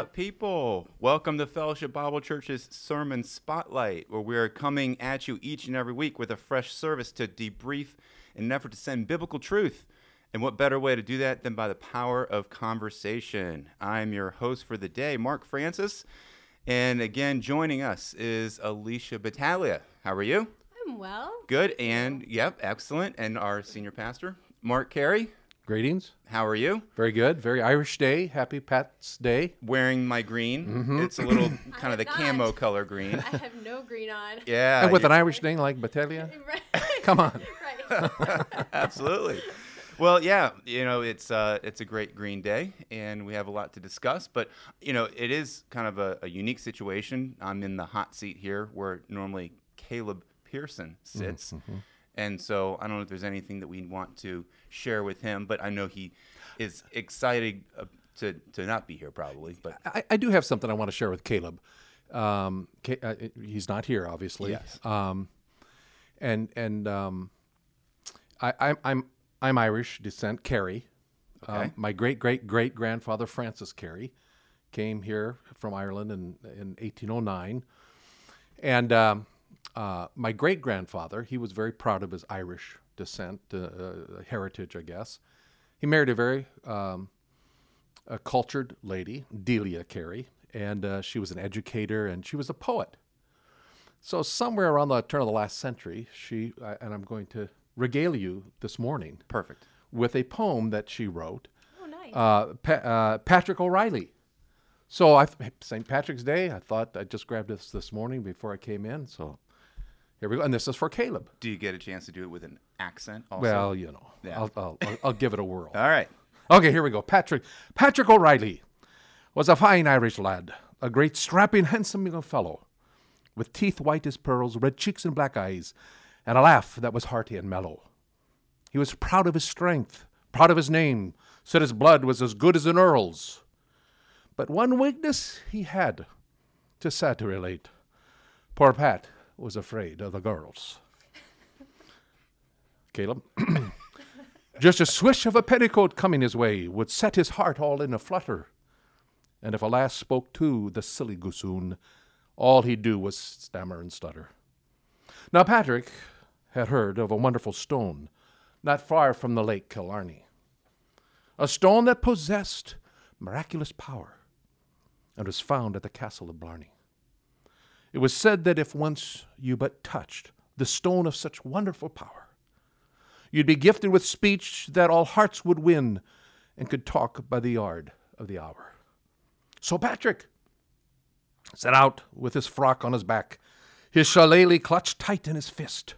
up, people? Welcome to Fellowship Bible Church's Sermon Spotlight, where we are coming at you each and every week with a fresh service to debrief in an effort to send biblical truth. And what better way to do that than by the power of conversation? I'm your host for the day, Mark Francis. And again, joining us is Alicia Battaglia. How are you? I'm well. Good. And, yep, excellent. And our senior pastor, Mark Carey. Greetings. How are you? Very good. Very Irish day. Happy Pat's Day. Wearing my green. It's a little kind of the am camo color green. I have no green on. Yeah. and with an Irish name like Battaglia. Right. Come on. right. Absolutely. Well, yeah, you know, it's uh, it's a great green day, and we have a lot to discuss. But you know, it is kind of a, a unique situation. I'm in the hot seat here, where normally Caleb Pearson sits, and so I don't know if there's anything that we want to share with him. But I know he is excited uh, to to not be here, probably. But I, I do have something I want to share with Caleb. Um, uh, he's not here, obviously. Yes. Um, and and um, I, I'm I'm I'm Irish descent. Carey. Um, my great great great grandfather Francis Carey came here from Ireland in in 1809, and um, uh, my great grandfather he was very proud of his Irish descent, uh, uh, heritage, I guess. He married a very um, a cultured lady, Delia Carey, and uh, she was an educator and she was a poet. So somewhere around the turn of the last century, she uh, and I'm going to regale you this morning perfect. with a poem that she wrote, Oh, nice. uh, pa- uh, Patrick O'Reilly. So I St. Patrick's Day. I thought I just grabbed this this morning before I came in. So here we go, and this is for Caleb. Do you get a chance to do it with an accent? Also? Well, you know, Yeah. I'll, I'll, I'll, give it a whirl. all right. Okay, here we go. Patrick Patrick O'Reilly was a fine Irish lad, a great strapping, handsome young fellow, with teeth white as pearls, red cheeks and black eyes, and a laugh that was hearty and mellow. He was proud of his strength, proud of his name, said his blood was as good as an earl's. But one weakness he had, tis sad to relate. Poor Pat was afraid of the girls. Caleb? Just a swish of a petticoat coming his way would set his heart all in a flutter. And if a lass spoke too, the silly gossoon, all he'd do was stammer and stutter. Now Patrick had heard of a wonderful stone not far from the lake Killarney, a stone that possessed miraculous power and was found at the castle of Blarney. It was said that if once you but touched the stone of such wonderful power, You'd be gifted with speech that all hearts would win and could talk by the yard of the hour. So Patrick set out with his frock on his back, his shillelagh clutched tight in his fist.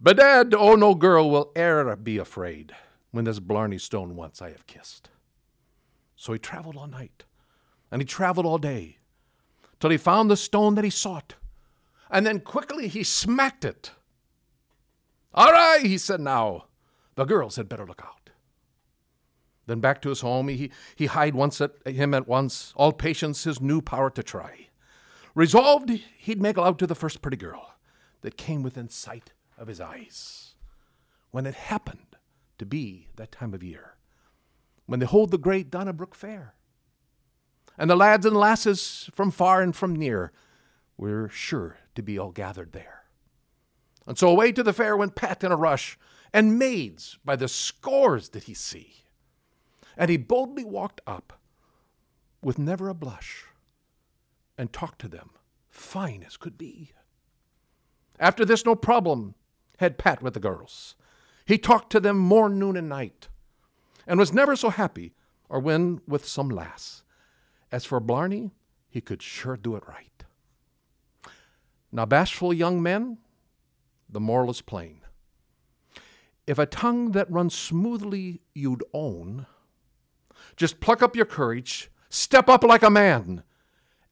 Bedad, oh, no girl will e'er be afraid when this Blarney stone once I have kissed. So he traveled all night, and he traveled all day, till he found the stone that he sought, and then quickly he smacked it. All right, he said now. The girls had better look out. Then back to his home, he, he hied once at him at once, all patience his new power to try. Resolved he'd make love to the first pretty girl that came within sight of his eyes. When it happened to be that time of year, when they hold the great Donnybrook Fair. And the lads and lasses from far and from near were sure to be all gathered there. And so away to the fair went Pat in a rush, and maids by the scores did he see. And he boldly walked up, with never a blush, and talked to them, fine as could be. After this, no problem had Pat with the girls. He talked to them morn, noon, and night, and was never so happy, or when with some lass. As for Blarney, he could sure do it right. Now, bashful young men, the moral is plain. If a tongue that runs smoothly you'd own, just pluck up your courage, step up like a man,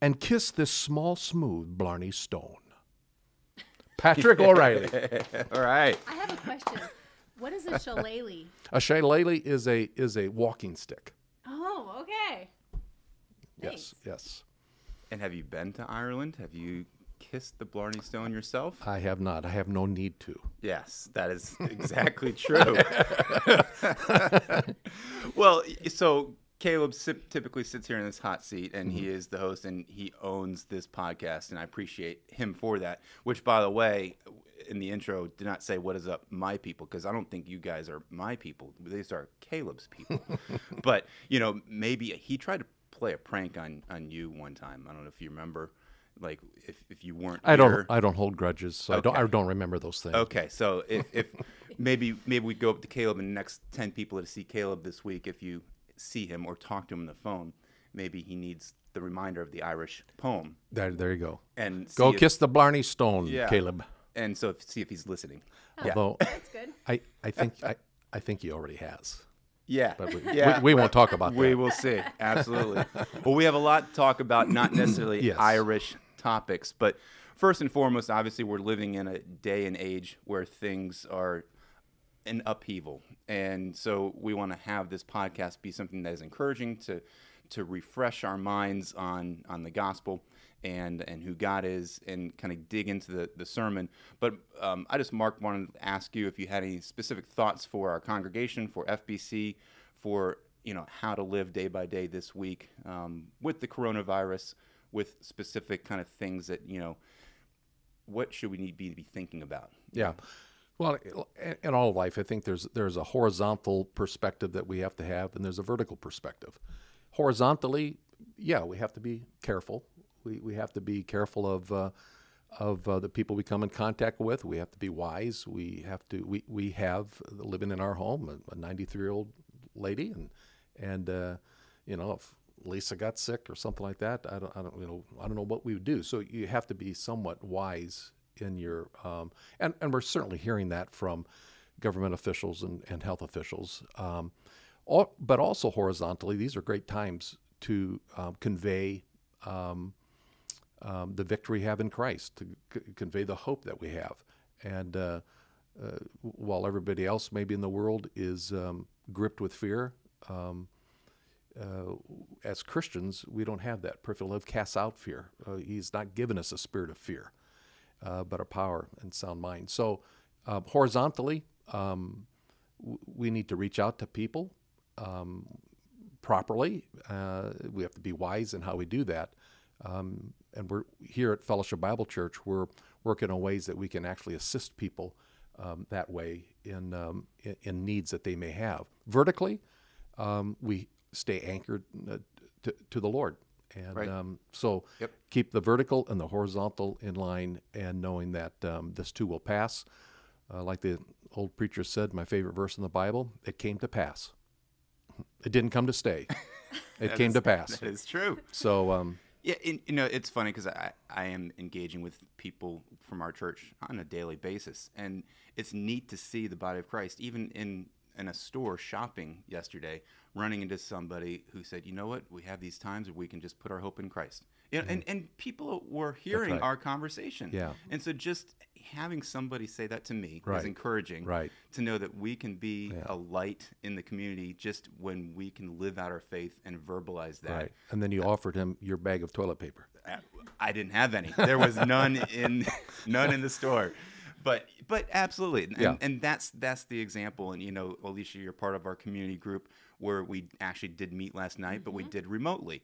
and kiss this small, smooth Blarney stone. Patrick O'Reilly. All right. I have a question. What is a shillelagh? A shillelagh is a is a walking stick. Oh, okay. Yes, yes. And have you been to Ireland? Have you kissed the Blarney Stone yourself? I have not. I have no need to. Yes, that is exactly true. well, so Caleb sip, typically sits here in this hot seat, and he mm-hmm. is the host, and he owns this podcast, and I appreciate him for that. Which, by the way, in the intro, did not say what is up, my people, because I don't think you guys are my people. These are Caleb's people. but you know, maybe he tried to play a prank on on you one time. I don't know if you remember, like if if you weren't. I don't. here. I don't hold grudges, so I don't. I don't remember those things. Okay, so if, if maybe maybe we go up to Caleb and the next ten people to see Caleb this week, if you see him or talk to him on the phone, maybe he needs the reminder of the Irish poem There, there you go. and Go if- kiss the Blarney Stone, Yeah. Caleb. and so if, see if he's listening. Yeah, Although That's good. I, I think I, I think he already has. Yeah, But we, yeah. we, we won't talk about that. We will see. Absolutely. well, we have a lot to talk about, not necessarily Yes. Irish topics, but first and foremost, obviously, we're living in a day and age where things are in upheaval, and so we want to have this podcast be something that is encouraging to to refresh our minds on on the gospel and and who God is, and kind of dig into the the sermon. But um, I just Mark wanted to ask you if you had any specific thoughts for our congregation, for FBC, for you know how to live day by day this week um, with the coronavirus, with specific kind of things that you know. What should we need be, be thinking about? Yeah. Well, in- all life, I think there's there's a horizontal perspective that we have to have, and there's a vertical perspective. Horizontally, yeah, we have to be careful. We, we have to be careful of uh, of uh, the people we come in contact with. We have to be wise. We have to we, we have living in our home a 93 year old lady, and and uh, you know if Lisa got sick or something like that, I don't I don't you know I don't know what we would do. So you have to be somewhat wise in your um, and and we're certainly hearing that from government officials and, and health officials. Um, all, but also horizontally, these are great times to um, convey um, um, the victory we have in Christ, to c- convey the hope that we have. And uh, uh, while everybody else, maybe in the world, is um, gripped with fear, um, uh, as Christians, we don't have that. Perfect love casts out fear. Uh, he's not given us a spirit of fear, uh, but a power and sound mind. So, uh, horizontally, um, w- we need to reach out to people um, properly. Uh, we have to be wise in how we do that. Um, and we're here at Fellowship Bible Church. We're working on ways that we can actually assist people um, that way in, um, in in needs that they may have. Vertically, we stay anchored uh, to, to the Lord. And Right. um, so Yep. keep the vertical and the horizontal in line and knowing that um, this too will pass. Uh, like the old preacher said, my favorite verse in the Bible, it came to pass. It didn't come to stay. It came to pass. That is true. So, um, Yeah, and, you know, it's funny because I, I am engaging with people from our church on a daily basis, and it's neat to see the body of Christ, even in in a store shopping yesterday, running into somebody who said, "You know what? We have these times where we can just put our hope in Christ." You know, mm-hmm. and and people were hearing right. our conversation. Yeah. and so just having somebody say that to me Right. is encouraging. Right. To know that we can be Yeah. a light in the community just when we can live out our faith and verbalize that. right. And then you offered him your bag of toilet paper. I- I didn't have any. There was none in none in the store. But but absolutely, and, Yeah. and that's that's the example. And you know, Alicia, you're part of our community group where we actually did meet last night, but we did remotely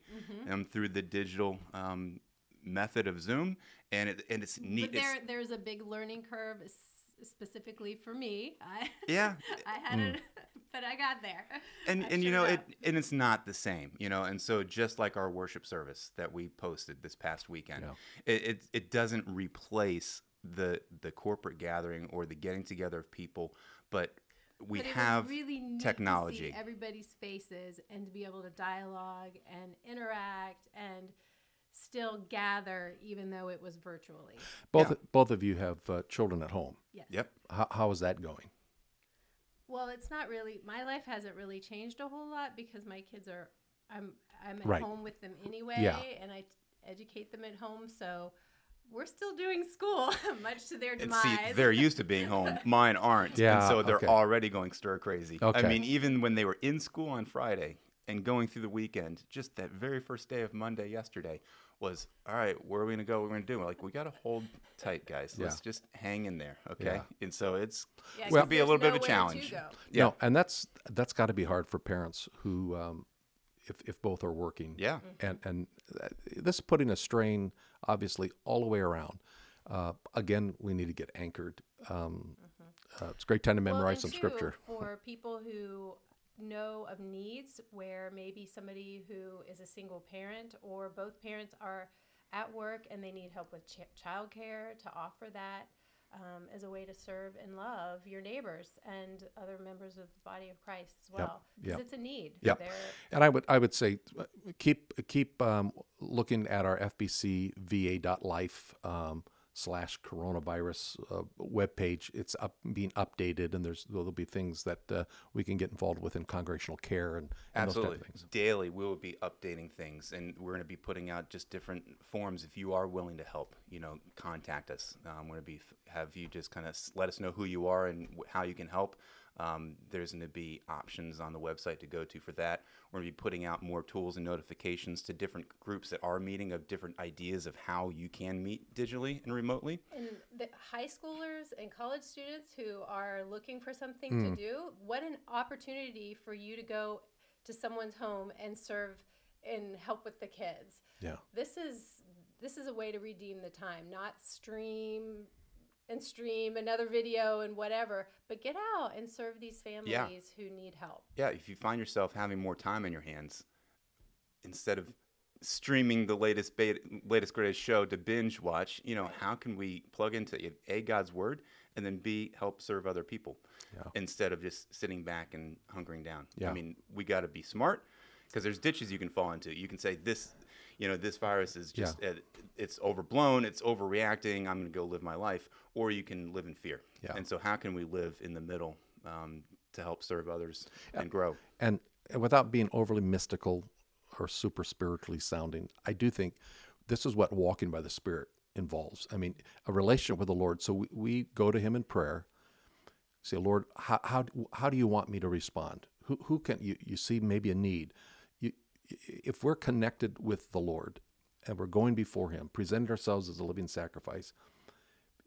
um, through the digital um, method of Zoom, and it and it's neat. But there, It's- there's a big learning curve specifically for me. I, Yeah. I had it, but I got there. and I and you showed know it and it's not the same you know and so just like our worship service that we posted this past weekend Yeah. it, it it doesn't replace the the corporate gathering or the getting together of people but we But have really neat to see technology everybody's faces and to be able to dialogue and interact and still gather, even though it was virtually. Both Yeah. both of you have uh, children at home. Yes. yep How, how is that going? Well, it's not really. My life hasn't really changed a whole lot because my kids are. I'm I'm at Right. home with them anyway, Yeah. and I t- educate them at home. So we're still doing school, much to their and demise. see they're used to being home mine aren't and so they're okay. already going stir crazy i mean even when they were in school on friday and going through the weekend just that very first day of monday yesterday was all right where are we going to go what are we going to do We're like we got to hold tight guys let's Yeah. just hang in there okay Yeah. and so it's Yeah, it's 'cause going to be a there's little bit of a challenge. Yeah. No, and that's that's got to be hard for parents who um, if, if both are working. Yeah. And and uh, this is putting a strain, obviously, all the way around. Uh, again, we need to get anchored. Um, uh, it's a great time to memorize and some too, scripture. for people who know of needs where maybe somebody who is a single parent or both parents are at work and they need help with ch- childcare to offer that um, as a way to serve and love your neighbors and other members of the body of Christ as well. Because yep. it's a need. Yep. They're- And I would I would say uh, keep keep um, looking at our FBCVA.life um, slash coronavirus uh, webpage. It's up being updated, and there's there'll be things that uh, we can get involved with in congregational care and, and Absolutely. Daily, we will be updating things, and we're going to be putting out just different forms. If you are willing to help, you know, contact us. Um, we're going to be have you just kind of let us know who you are and how you can help. Um, there's going to be options on the website to go to for that. We're going to be putting out more tools and notifications to different groups that are meeting of different ideas of how you can meet digitally and remotely. And the high schoolers and college students who are looking for something Hmm. to do, what an opportunity for you to go to someone's home and serve and help with the kids. Yeah. This is this is a way to redeem the time, not stream and stream another video and whatever, but get out and serve these families who need help. yeah, if you find yourself having more time in your hands, instead of streaming the latest beta, latest greatest show to binge watch, you know, how can we plug into a God's word and then b help serve other people Yeah. instead of just sitting back and hunkering down. Yeah. I mean, we got to be smart because there's ditches you can fall into. You can say this, you know, this virus is just uh, it's overblown, it's overreacting. I'm going to go live my life, or you can live in fear. Yeah. And so, how can we live in the middle um, to help serve others and grow? and and without being overly mystical or super spiritually sounding, I do think this is what walking by the Spirit involves. I mean, a relationship with the Lord. So we, we go to Him in prayer, say, Lord, how, how, how do you want me to respond? Who, who can, you, you see maybe a need. If we're connected with the Lord and we're going before Him, presenting ourselves as a living sacrifice,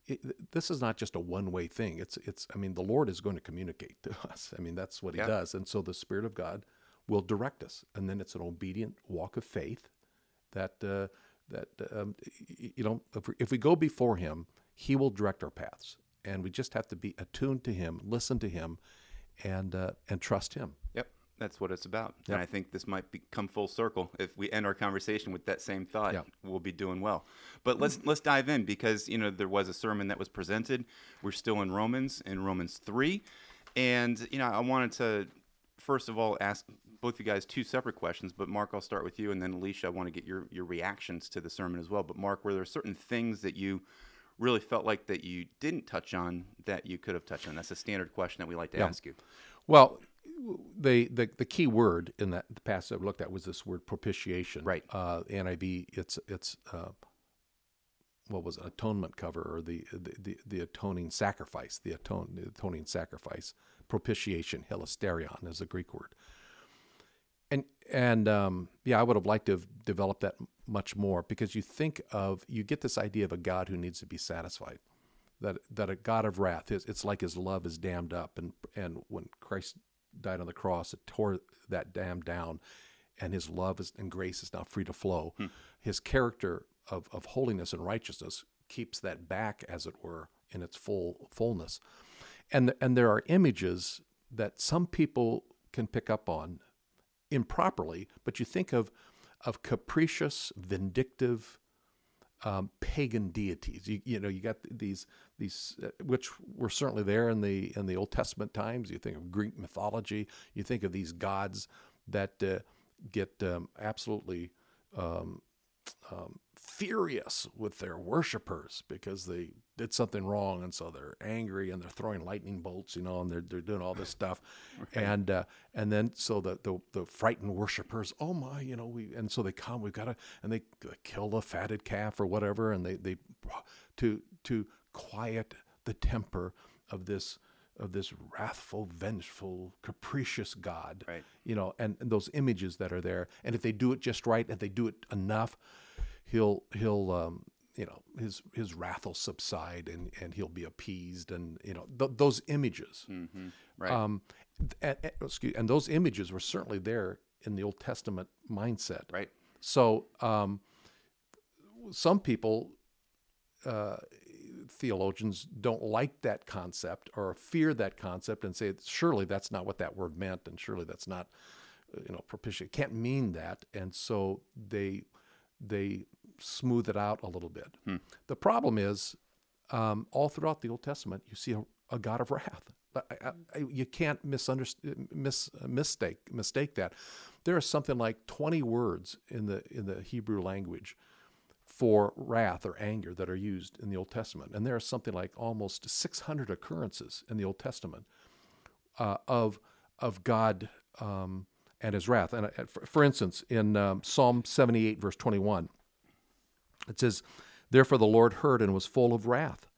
it, this is not just a one-way thing. It's it's. I mean, the Lord is going to communicate to us. I mean, that's what He Yeah. does, and so the Spirit of God will direct us, and then it's an obedient walk of faith that uh, that um, you know if we, if we go before Him, He will direct our paths, and we just have to be attuned to Him, listen to Him, and uh, and trust Him. Yep, that's what it's about. And I think this might be, come full circle. If we end our conversation with that same thought, Yeah. we'll be doing well. But let's let's dive in because you know there was a sermon that was presented. We're still in Romans, in Romans three, and you know I wanted to first of all ask both of you guys two separate questions. But Mark, I'll start with you, and then Alicia, I want to get your your reactions to the sermon as well. But Mark, were there certain things that you really felt like that you didn't touch on that you could have touched on? That's a standard question that we like to ask you. Well, the, the the key word in that the passage I looked at was this word propitiation. Right. Uh, NIV. It's it's uh, what was it, atonement cover or the, the the the atoning sacrifice, the atone the atoning sacrifice, propitiation, hilasterion is the Greek word. And and um, yeah, I would have liked to have developed that much more because you think of you get this idea of a God who needs to be satisfied, that that a God of wrath is it's like His love is dammed up, and and when Christ died on the cross, it tore that dam down, and His love is, and grace is now free to flow. Hmm. His character of of holiness and righteousness keeps that back, as it were, in its full fullness, and and there are images that some people can pick up on improperly, but you think of of capricious, vindictive, um, pagan deities. You, you know, you got these these uh, which were certainly there in the in the Old Testament times. You think of Greek mythology. You think of these gods that uh, get um, absolutely um, um, furious with their worshipers because they did something wrong, and so they're angry and they're throwing lightning bolts, you know, and they're they're doing all this stuff, and uh, and then so the, the the frightened worshipers, oh my, you know, we and so they come, we've got to, and they kill the fatted calf or whatever, and they they to to quiet the temper of this of this wrathful, vengeful, capricious God, Right. you know, and, and those images that are there, and if they do it just right, if they do it enough, he'll he'll um, you know his his wrath will subside and and he'll be appeased and you know th- those images Mm-hmm. Right. um and, and, excuse, and those images were certainly there in the Old Testament mindset. Right. So um, some people, uh, theologians, don't like that concept or fear that concept and say, surely that's not what that word meant, and surely that's not, uh, you know, propitiate. Can't mean that, and so they they smooth it out a little bit. The problem is, um, all throughout the Old Testament, you see a, a God of wrath. I, I, I- you can't misunderstand, mis, mistake mistake that. There are something like twenty words in the in the Hebrew language for wrath or anger that are used in the Old Testament, and there are something like almost six hundred occurrences in the Old Testament uh, of of God um, and His wrath. And uh, for, for instance, in um, Psalm seventy eight, verse twenty one, it says, Therefore the Lord heard and was full of wrath.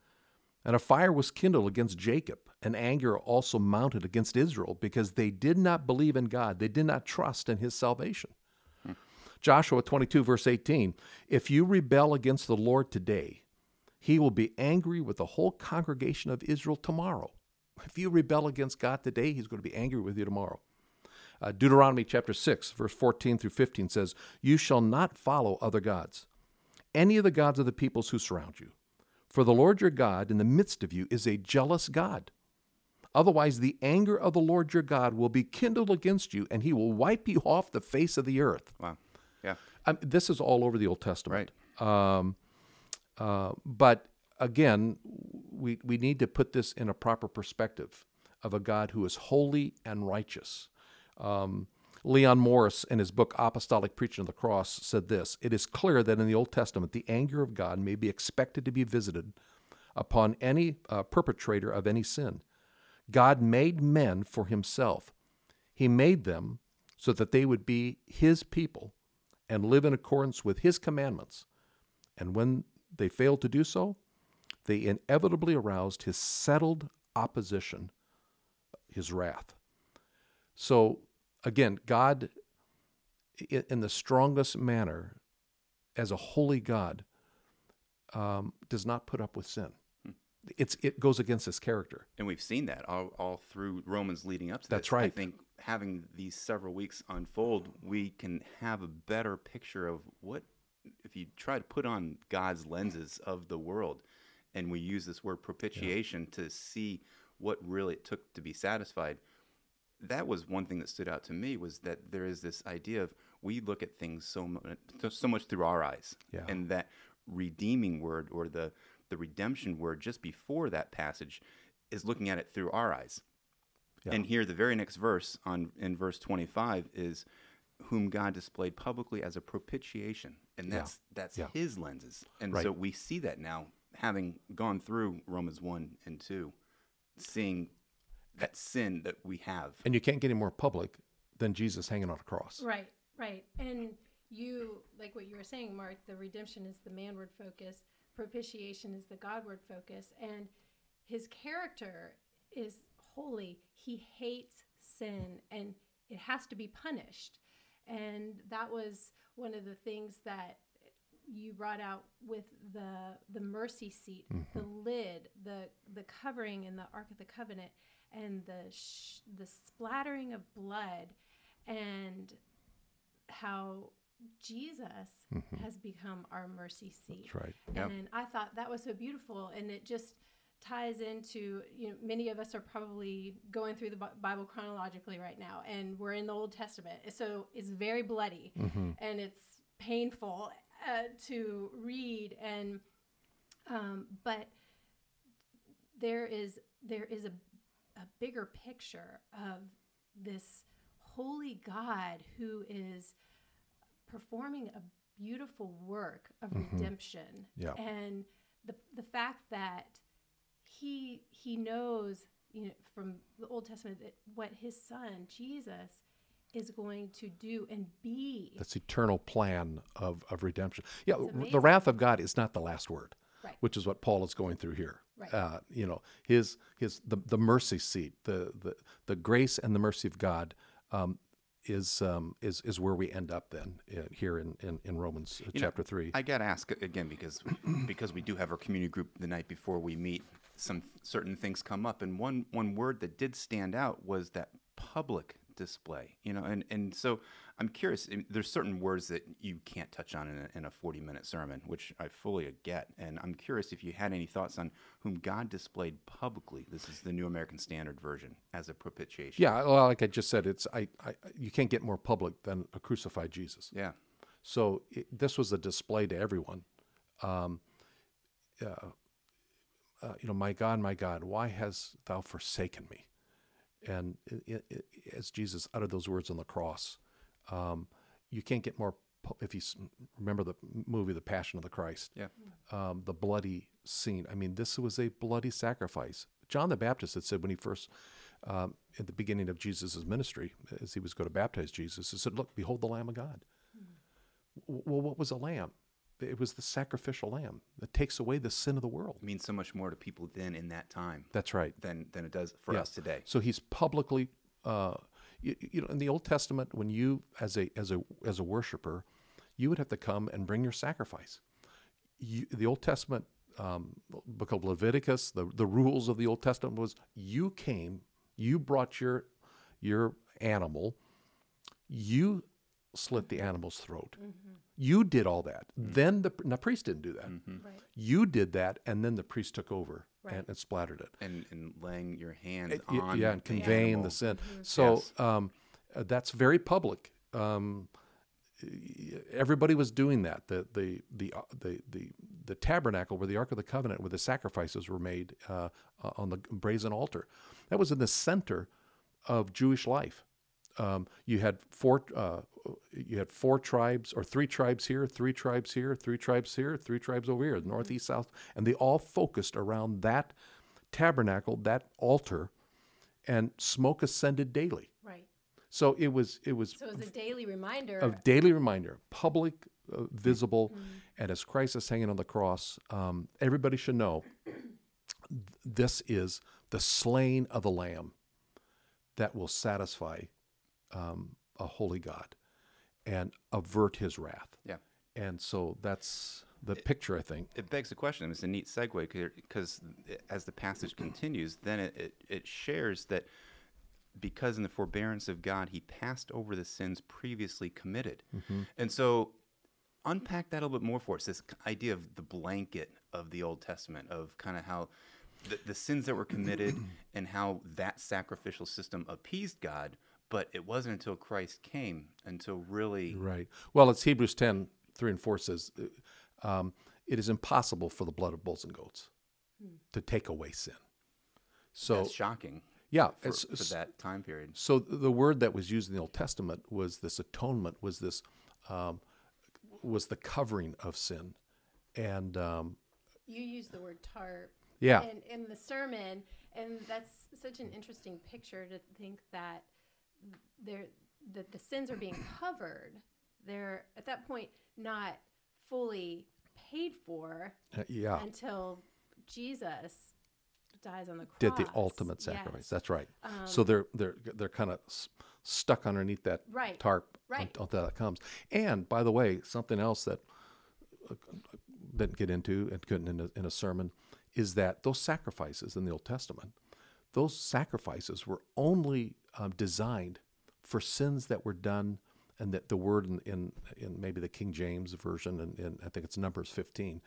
And a fire was kindled against Jacob, and anger also mounted against Israel, because they did not believe in God. They did not trust in his salvation. Joshua 22, verse 18 If you rebel against the Lord today, he will be angry with the whole congregation of Israel tomorrow. If you rebel against God today, he's going to be angry with you tomorrow. Uh, Deuteronomy chapter 6, verse 14 through 15 says, You shall not follow other gods, any of the gods of the peoples who surround you. For the Lord your God in the midst of you is a jealous God. Otherwise, the anger of the Lord your God will be kindled against you, and he will wipe you off the face of the earth. Wow. Yeah. Um, this is all over the Old Testament. Um, uh, but again, we, we need to put this in a proper perspective of a God who is holy and righteous. Um, Leon Morris, in his book Apostolic Preaching of the Cross, said this It is clear that in the Old Testament, the anger of God may be expected to be visited upon any uh, perpetrator of any sin. God made men for himself. He made them so that they would be his people and live in accordance with his commandments. And when they failed to do so, they inevitably aroused his settled opposition, his wrath. So, again, God, in the strongest manner, as a holy God, um, does not put up with sin. It's, it goes against his character. And we've seen that all, all through Romans leading up to That's this. I right. think having these several weeks unfold, we can have a better picture of what, if you try to put on God's lenses of the world, and we use this word propitiation to see what really it took to be satisfied. That was one thing that stood out to me was that there is this idea of we look at things so much, so much through our eyes, Yeah. and that redeeming word or the the redemption word just before that passage is looking at it through our eyes. Yeah. And here, the very next verse on in verse 25 is, "Whom God displayed publicly as a propitiation," and Yeah. that's that's Yeah. His lenses. And Right. so we see that now, having gone through Romans one and two, seeing that sin that we have. And you can't get any more public than Jesus hanging on a cross. Right, right. And you, like what you were saying, Mark, the redemption is the manward focus, propitiation is the Godward focus, and his character is holy. He hates sin and it has to be punished. And that was one of the things that you brought out with the the mercy seat, mm-hmm. the lid, the the covering in the Ark of the Covenant, and the sh- the splattering of blood, and how Jesus mm-hmm. has become our mercy seat. That's right. Yep. And I thought that was so beautiful, and it just ties into you know many of us are probably going through the Bible chronologically right now, and we're in the Old Testament, so it's very bloody and it's painful uh, to read, and um, but there is there is a a bigger picture of this holy God who is performing a beautiful work of redemption. Yeah. And the the fact that he he knows, you know, from the Old Testament that what his son Jesus is going to do and be. That's eternal plan of, of redemption. Yeah, the wrath of God is not the last word, Right. which is what Paul is going through here. Right. Uh, you know, his his the, the mercy seat, the, the the grace and the mercy of God um, is um, is is where we end up then uh, here in in, in Romans uh, You know, chapter three. I got to ask again because because we do have our community group the night before we meet. Some certain things come up, and one one word that did stand out was that public display. You know, and and so I'm curious. There's certain words that you can't touch on in a, in a 40 minute sermon, which I fully get. And I'm curious if you had any thoughts on whom God displayed publicly. This is the New American Standard Version as a propitiation. Yeah, well, like I just said, it's I, I you can't get more public than a crucified Jesus. Yeah. So it, this was a display to everyone. Um, uh, uh, you know, my God, my God, why has thou forsaken me? And it, it, as Jesus uttered those words on the cross, um, you can't get more. If you remember the movie, The Passion of the Christ, Yeah. um, the bloody scene. I mean, this was a bloody sacrifice. John the Baptist had said when he first, um, at the beginning of Jesus' ministry, as he was going to baptize Jesus, he said, "Look, behold the Lamb of God." W- Well, what was a lamb? It was the sacrificial lamb that takes away the sin of the world. It means so much more to people then in that time That's right. than than it does for Yeah. us today. So he's publicly, uh, you, you know, in the Old Testament, when you as a as a as a worshiper, you would have to come and bring your sacrifice. You, the Old Testament, um, book of Leviticus, the the rules of the Old Testament was you came, you brought your your animal, you slit the animal's throat. You did all that. Then the now, priest didn't do that. Right. You did that, and then the priest took over Right. and, and splattered it. And and laying your hands It- on yeah, and the conveying animal. the sin. So Yes. um, uh, that's very public. Um, everybody was doing that. The the the uh, the the the tabernacle where the Ark of the Covenant, where the sacrifices were made uh, uh, on the brazen altar, that was in the center of Jewish life. Um, you had four uh, you had four tribes or three tribes here, three tribes here, three tribes here, three tribes over here, north, east, south, and they all focused around that tabernacle, that altar, and smoke ascended daily. Right. So it was it was So it's a daily reminder. a daily reminder, public, uh, visible, and as Christ is hanging on the cross, um, everybody should know this is the slain of the Lamb that will satisfy um, a holy God and avert His wrath. Yeah. And so that's the picture, I think. it begs the question. It's a neat segue because as the passage continues, then it, it, it shares that because in the forbearance of God, He passed over the sins previously committed. And so, unpack that a little bit more for us. This idea of the blanket of the Old Testament, of kind of how the, the sins that were committed and how that sacrificial system appeased God. But it wasn't until Christ came until really Right. Well, it's Hebrews 10, 3 and 4 says, uh, um, it is impossible for the blood of bulls and goats to take away sin. So, that's shocking yeah, for, it's, for that time period. So the word that was used in the Old Testament was this atonement, was this, um, was the covering of sin, and um, you use the word tarp. Yeah. In, in the sermon, and that's such an interesting picture to think that there that the sins are being covered. They're at that point not fully paid for uh, yeah, until Jesus dies on the cross. did the ultimate sacrifice. Yes. That's right. so they're they're they're kind of s- stuck underneath that Right. tarp Right. until that comes. And by the way, something else that uh, didn't get into and couldn't in a, in a sermon is that those sacrifices in the Old Testament, those sacrifices were only um, designed for sins that were done, and that the word in, in, in maybe the King James version, and, and I think it's Numbers 15,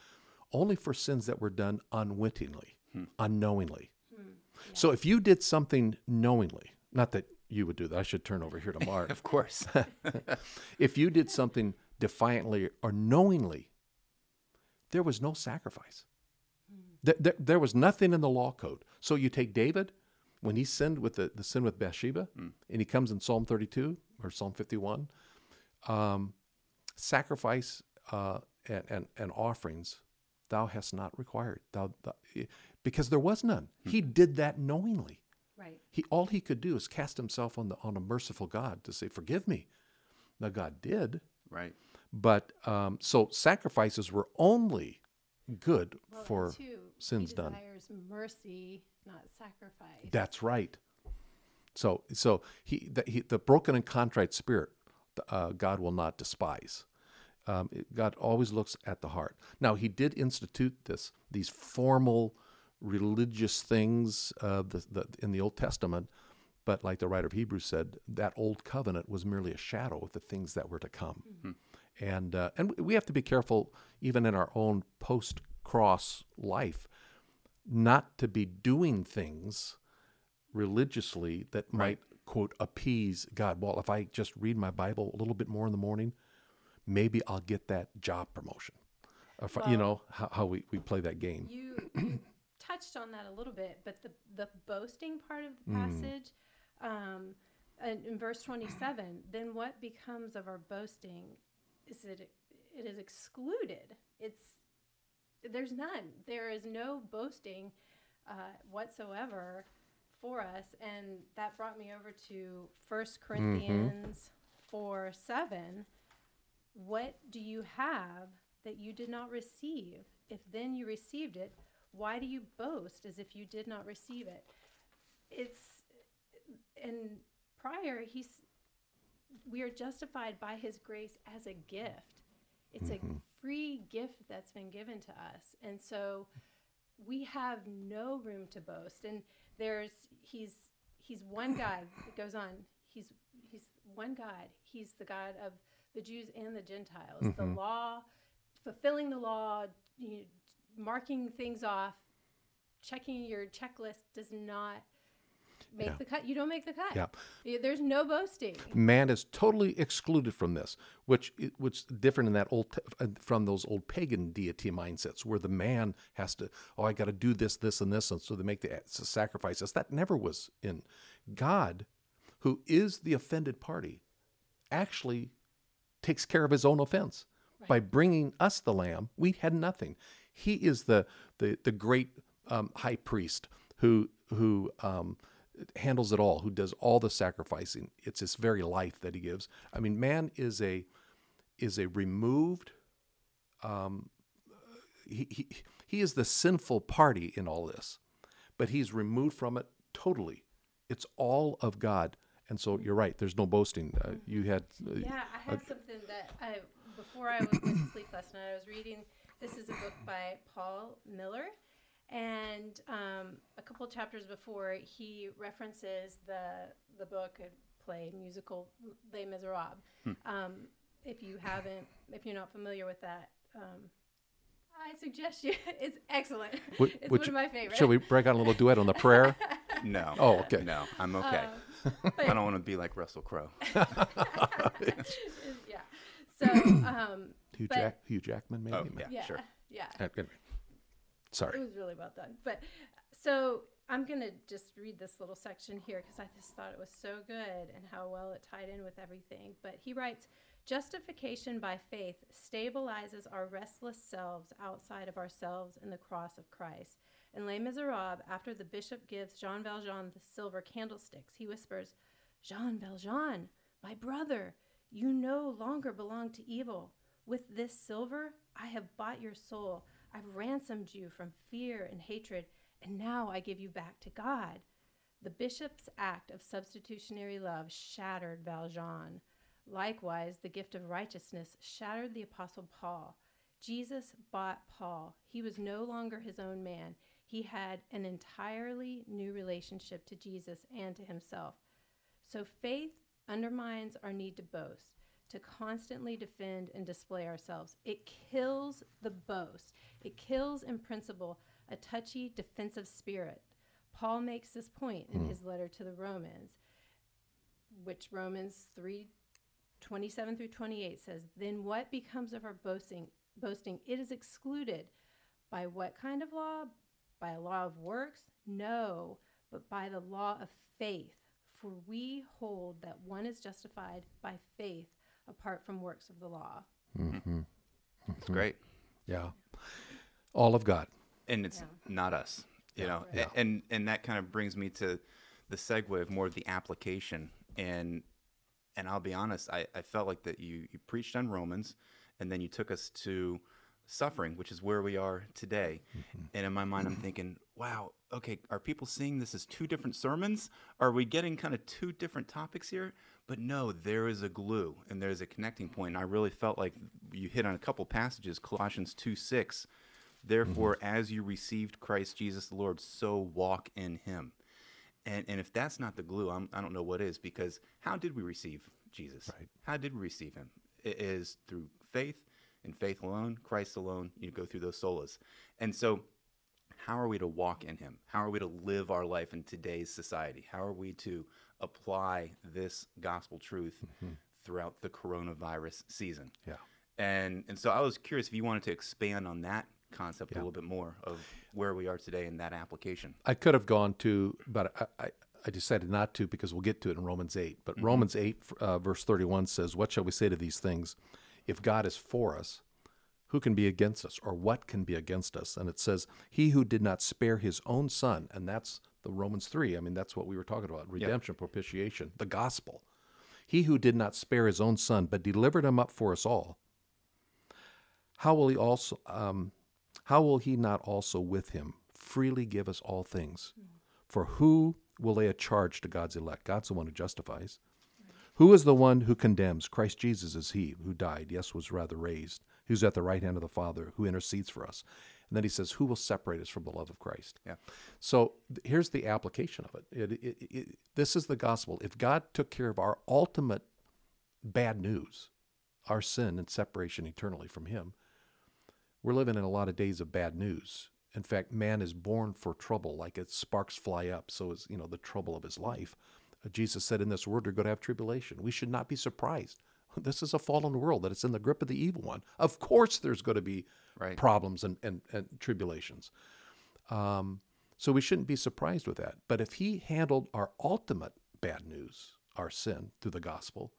only for sins that were done unwittingly, hmm. unknowingly. Hmm. So if you did something knowingly, not that you would do that, I should turn over here to Mark. Of course. if you did something defiantly or knowingly, there was no sacrifice. Hmm. There, there, there was nothing in the law code. So you take David, when he sinned with the, the sin with Bathsheba, and he comes in Psalm 32 or Psalm 51, um, sacrifice uh, and, and, and offerings thou hast not required. Thou, thou- because there was none. He did that knowingly. Right. He all he could do is cast himself on the on a merciful God to say, "Forgive me." Now God did, right. but um, so sacrifices were only good Well, for and two, sins he done. desires mercy, not sacrifice. That's right. So so he the, he, the broken and contrite spirit, uh, God will not despise. Um, it- God always looks at the heart. Now He did institute this these formal religious things uh, the, the, in the Old Testament But like the writer of Hebrews said, that old covenant was merely a shadow of the things that were to come. And uh, and we have to be careful, even in our own post-cross life, not to be doing things religiously that might quote appease God. Well, if I just read my Bible a little bit more in the morning, maybe I'll get that job promotion. If I- you know how, how we, we play that game. You, touched on that a little bit, but the the boasting part of the passage, um, in, in verse twenty seven, then what becomes of our boasting? Is it it is excluded? It's there's none. There is no boasting uh, whatsoever for us, and that brought me over to First Corinthians four seven. What do you have that you did not receive? If then you received it, why do you boast as if you did not receive it? It's and prior he's we are justified by his grace as a gift. It's a mm-hmm. free gift that's been given to us. And so we have no room to boast. And there's he's he's one God. It goes on. He's he's one God. He's the God of the Jews and the Gentiles. The mm-hmm. law, fulfilling the law, you know, marking things off, checking your checklist does not make Yeah. the cut. You don't make the cut. Yeah. There's no boasting. Man is totally excluded from this, which which different in that old uh, from those old pagan deity mindsets where the man has to oh I got to do this this and this and so they make the sacrifices. That never was in God, who is the offended party, actually takes care of his own offense by bringing us the lamb. We had nothing. He is the the the great um, high priest who who um, handles it all, who does all the sacrificing. It's his very life that he gives. I mean, man is a is a removed. Um, he, he he is the sinful party in all this, but he's removed from it totally. It's all of God, and so you're right. There's no boasting. Uh, you had uh, Yeah, I have something that I before I went to sleep last night. I was reading. This is a book by Paul Miller, and um, a couple chapters before he references the the book play musical Les Miserables. Um, if you haven't, if you're not familiar with that. Um, I suggest you. It's excellent. Wh- it's which- one of my favorites. Should we break out a little duet on the prayer? No. Oh, okay. No, I'm okay. Um, I don't want to be like Russell Crowe. yeah. So, um, Hugh, But- Jack, Hugh Jackman, maybe. Oh, yeah. yeah, sure. yeah. Uh, anyway. It was really well done. But so I'm going to just read this little section here because I just thought it was so good and how well it tied in with everything. But he writes Justification by faith stabilizes our restless selves outside of ourselves in the cross of Christ. In Les Miserables, after the bishop gives Jean Valjean the silver candlesticks, he whispers, Jean Valjean, my brother, you no longer belong to evil. With this silver, I have bought your soul. I've ransomed you from fear and hatred, and now I give you back to God. The bishop's act of substitutionary love shattered Valjean. Likewise, the gift of righteousness shattered the apostle Paul. Jesus bought Paul. He was no longer his own man. He had an entirely new relationship to Jesus and to himself. So faith undermines our need to boast, to constantly defend and display ourselves. It kills the boast. It kills, in principle, a touchy defensive spirit. Paul makes this point in hmm. his letter to the Romans, which Romans 3 27 through 28 says, Then what becomes of our boasting? Boasting, it is excluded. By what kind of law? By a law of works? No, but by the law of faith. For we hold that one is justified by faith apart from works of the law. Mm-hmm. It's great. Yeah. All of God. and it's not us you know? A- Yeah. and and that kind of brings me to the segue of more of the application. And and i'll be honest i, I felt like that you you preached on romans and then you took us to suffering which is where we are today. Mm-hmm. And in my mind i'm thinking wow okay are people seeing this as two different sermons? Are we getting kind of two different topics here? But no there is a glue and there's a connecting point. point and i really felt like you hit on a couple passages colossians 2 6 Mm-hmm. Therefore, as you received Christ Jesus the Lord, so walk in him. And, and if that's not the glue, I'm, I don't know what is, because how did we receive Jesus? Right. How did we receive him? It is through faith and faith alone, Christ alone. You go through those solas. And so, how are we to walk in him? How are we to live our life in today's society? How are we to apply this gospel truth mm-hmm. throughout the coronavirus season? Yeah. And and so I was curious if you wanted to expand on that concept a little bit more of where we are today in that application. I could have gone to, but I, I, I decided not to because we'll get to it in Romans 8. But Romans 8, uh, verse 31 says, What shall we say to these things? If God is for us, who can be against us? Or what can be against us? And it says, He who did not spare his own son, and that's the Romans 3. I mean, that's what we were talking about redemption, propitiation, the gospel. He who did not spare his own son, but delivered him up for us all, how will he also um, how will he not also with him freely give us all things for who will lay a charge to god's elect god's the one who justifies who is the one who condemns christ jesus is he who died yes was rather raised who's at the right hand of the father who intercedes for us and then he says who will separate us from the love of christ Yeah. so th- here's the application of it. It, it, it. This is the gospel. If God took care of our ultimate bad news, our sin and separation eternally from Him, we're living in a lot of days of bad news. In fact, man is born for trouble, like its sparks fly up. So is you know the trouble of his life. Uh, Jesus said, "In this world, you're going to have tribulation." We should not be surprised. This is a fallen world that it's in the grip of the evil one. Of course, there's going to be Right. problems and, and, and tribulations. Um, so we shouldn't be surprised with that. But if he handled our ultimate bad news, our sin, through the gospel,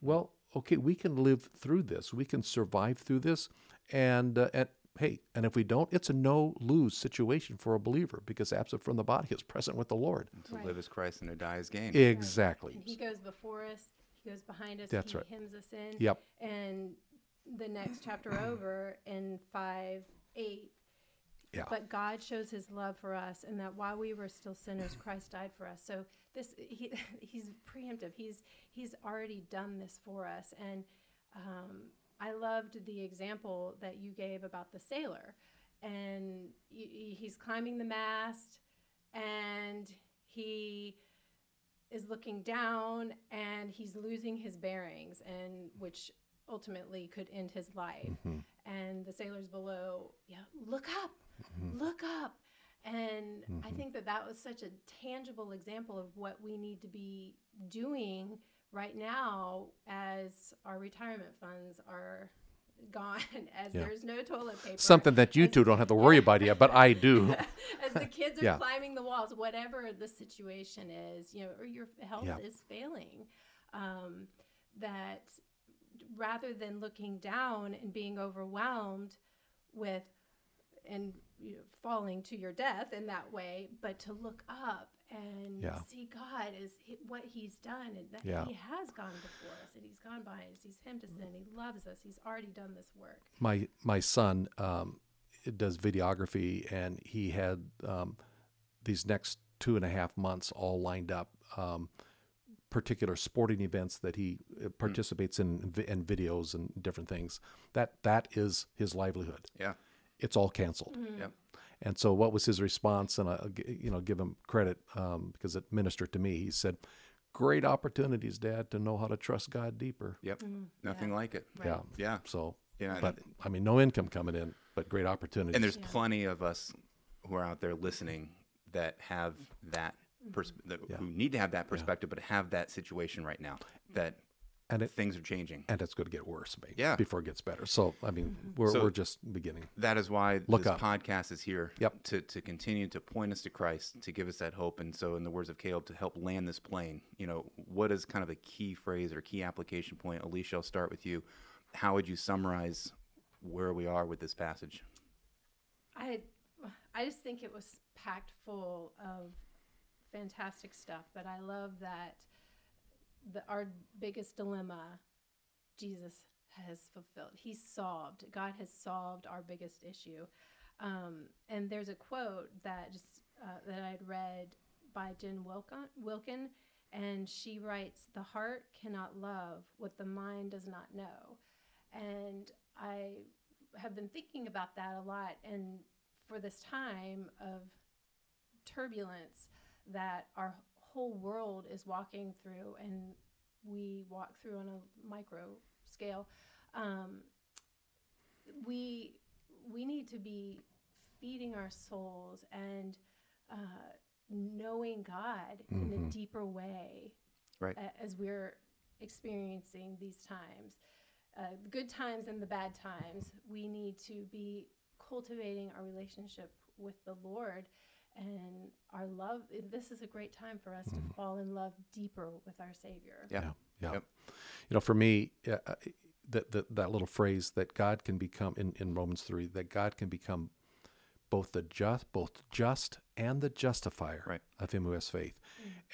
well, okay, we can live through this. We can survive through this. And, uh, and hey, and if we don't, it's a no lose situation for a believer because absent from the body is present with the Lord. To Right. live as Christ and to die as gain. Exactly. And he goes before us, he goes behind us, That's he right. hymns us in. Yep. And the next chapter over in 5 8, Yeah. but God shows his love for us and that while we were still sinners, Christ died for us. So this he he's preemptive. He's he's already done this for us. And um, I loved the example that you gave about the sailor. And he's climbing the mast and he is looking down and he's losing his bearings and which ultimately could end his life. Mm-hmm. And the sailors below yeah look up mm-hmm. look up. And i mm-hmm. think that that was such a tangible example of what we need to be doing right now as our retirement funds are gone as Yeah. there's no toilet paper Something that you as- two don't have to worry about yet, but I do. as the kids are Yeah. climbing the walls, whatever the situation is, you know, or your health Yeah. is failing, um, that rather than looking down and being overwhelmed with and you know, falling to your death in that way, but to look up and Yeah. see God as he, what He's done, and that Yeah. He has gone before us, and He's gone by us. He's hemmed us in. He loves us. He's already done this work. my my son um, does videography, and he had um, these next two and a half months all lined up. Um, particular sporting events that he uh, participates in and videos and different things. That that is his livelihood. Yeah. It's all canceled. Yep. And so, what was his response? And I, you know, give him credit um, because it ministered to me. He said, "Great opportunities, Dad, to know how to trust God deeper." Yep. Nothing like it. Right. Yeah. Yeah. So, Yeah, but I mean, no income coming in, but great opportunities. And there's plenty of us who are out there listening that have that, pers- that Yeah. who need to have that perspective, but have that situation right now that and it things are changing. and it's going to get worse, maybe. Yeah. Before it gets better. So, I mean, we're So- we're just beginning. That is why Look this up. podcast is here Yep. to, to continue to point us to Christ, to give us that hope. And so, in the words of Caleb, to help land this plane, you know, what is kind of a key phrase or key application point? Alicia, I'll start with you. How would you summarize where we are with this passage? I I just think it was packed full of fantastic stuff, but I love that the our biggest dilemma Jesus has fulfilled. He's solved. God has solved our biggest issue. Um, and there's a quote that just uh, that I'd read by Jen Wilkin, Wilkin, and she writes, "The heart cannot love what the mind does not know." And I have been thinking about that a lot. And for this time of turbulence, that our whole world is walking through, and we walk through on a micro scale. Um, we we need to be feeding our souls and uh, knowing God in a deeper way Right. a- as we're experiencing these times, uh, the good times and the bad times. We need to be cultivating our relationship with the Lord and our love. This is a great time for us to fall in love deeper with our Savior. Yeah. Yeah, yeah. Yep. You know, for me, uh, that that that little phrase that God can become in, in Romans three, that God can become both the just, both just and the justifier Right. of him who has faith.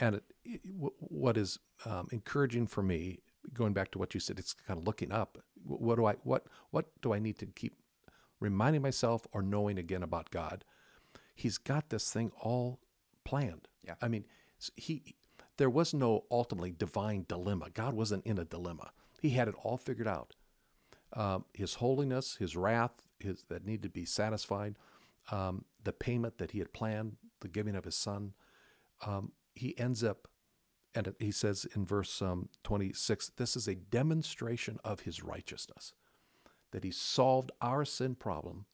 And it, it, wh- what is um, encouraging for me, going back to what you said, it's kind of looking up. Wh- What do I what what do I need to keep reminding myself or knowing again about God? He's got this thing all planned. Yeah. I mean, he there was no ultimately divine dilemma. God wasn't in a dilemma. He had it all figured out. Um, his holiness, his wrath, his that needed to be satisfied, um, the payment that he had planned, the giving of his son. Um, he ends up, and he says in verse um, 26, this is a demonstration of his righteousness, that he solved our sin problem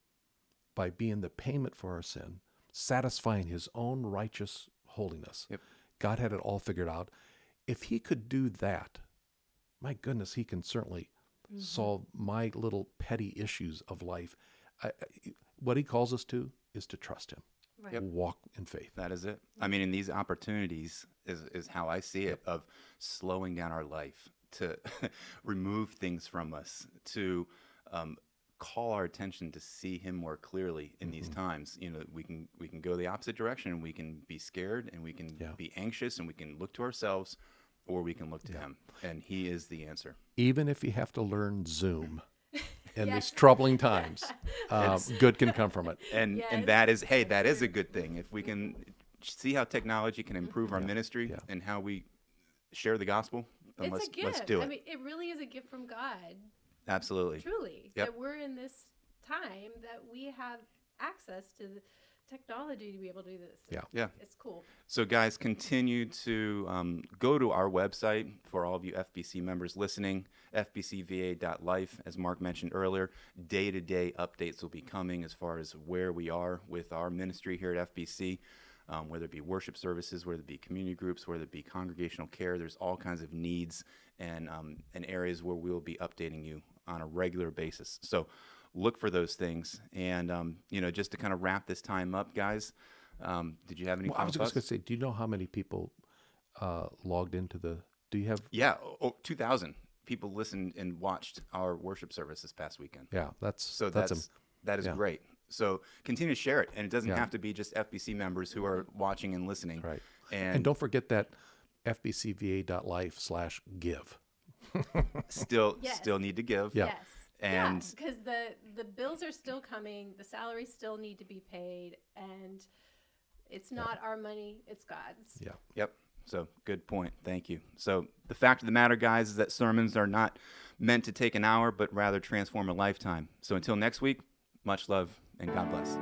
by being the payment for our sin, satisfying his own righteous holiness. Yep. God had it all figured out. If he could do that, my goodness, he can certainly solve my little petty issues of life. I, I- what he calls us to is to trust him, Right. walk in faith. That is it. I mean, in these opportunities is, is how I see it of slowing down our life to remove things from us, to um, call our attention to see Him more clearly in these times. You know, we can we can go the opposite direction. We can be scared and we can Yeah. be anxious and we can look to ourselves, or we can look to Him, and He is the answer. Even if you have to learn Zoom in Yes. these troubling times, uh, good can come from it. and Yes, and that is hey that's that is true. a good thing if we can see how technology can improve our ministry yeah. and how we share the gospel then It's let's a gift. let's do it I mean, it really is a gift from God, absolutely truly. Yep. That we're in this time that we have access to the technology to be able to do this. Yeah. yeah It's cool. so guys continue to um, go to our website for all of you fbc members listening fbcva.life as mark mentioned earlier day-to-day updates will be coming as far as where we are with our ministry here at fbc um, whether it be worship services, whether it be community groups, whether it be congregational care. There's all kinds of needs and, um, and areas where we'll be updating you on a regular basis. So look for those things. And, um, you know, just to kind of wrap this time up, guys, um, did you have any Well, I was just going to say, do you know how many people uh, logged into the? Do you have? Yeah, oh, 2,000 people listened and watched our worship service this past weekend. Yeah, that's So that's, that's, that is yeah. great. So continue to share it, and it doesn't Yeah. have to be just FBC members who are watching and listening. right. And, And don't forget that fbcva.life slash give. still Yes. still need to give. Yeah. Yes. And- because the the bills are still coming, the salaries still need to be paid, and it's not our money; it's God's. Yeah. Yep. So good point. Thank you. So the fact of the matter, guys, is that sermons are not meant to take an hour, but rather transform a lifetime. So until next week, much love and God bless.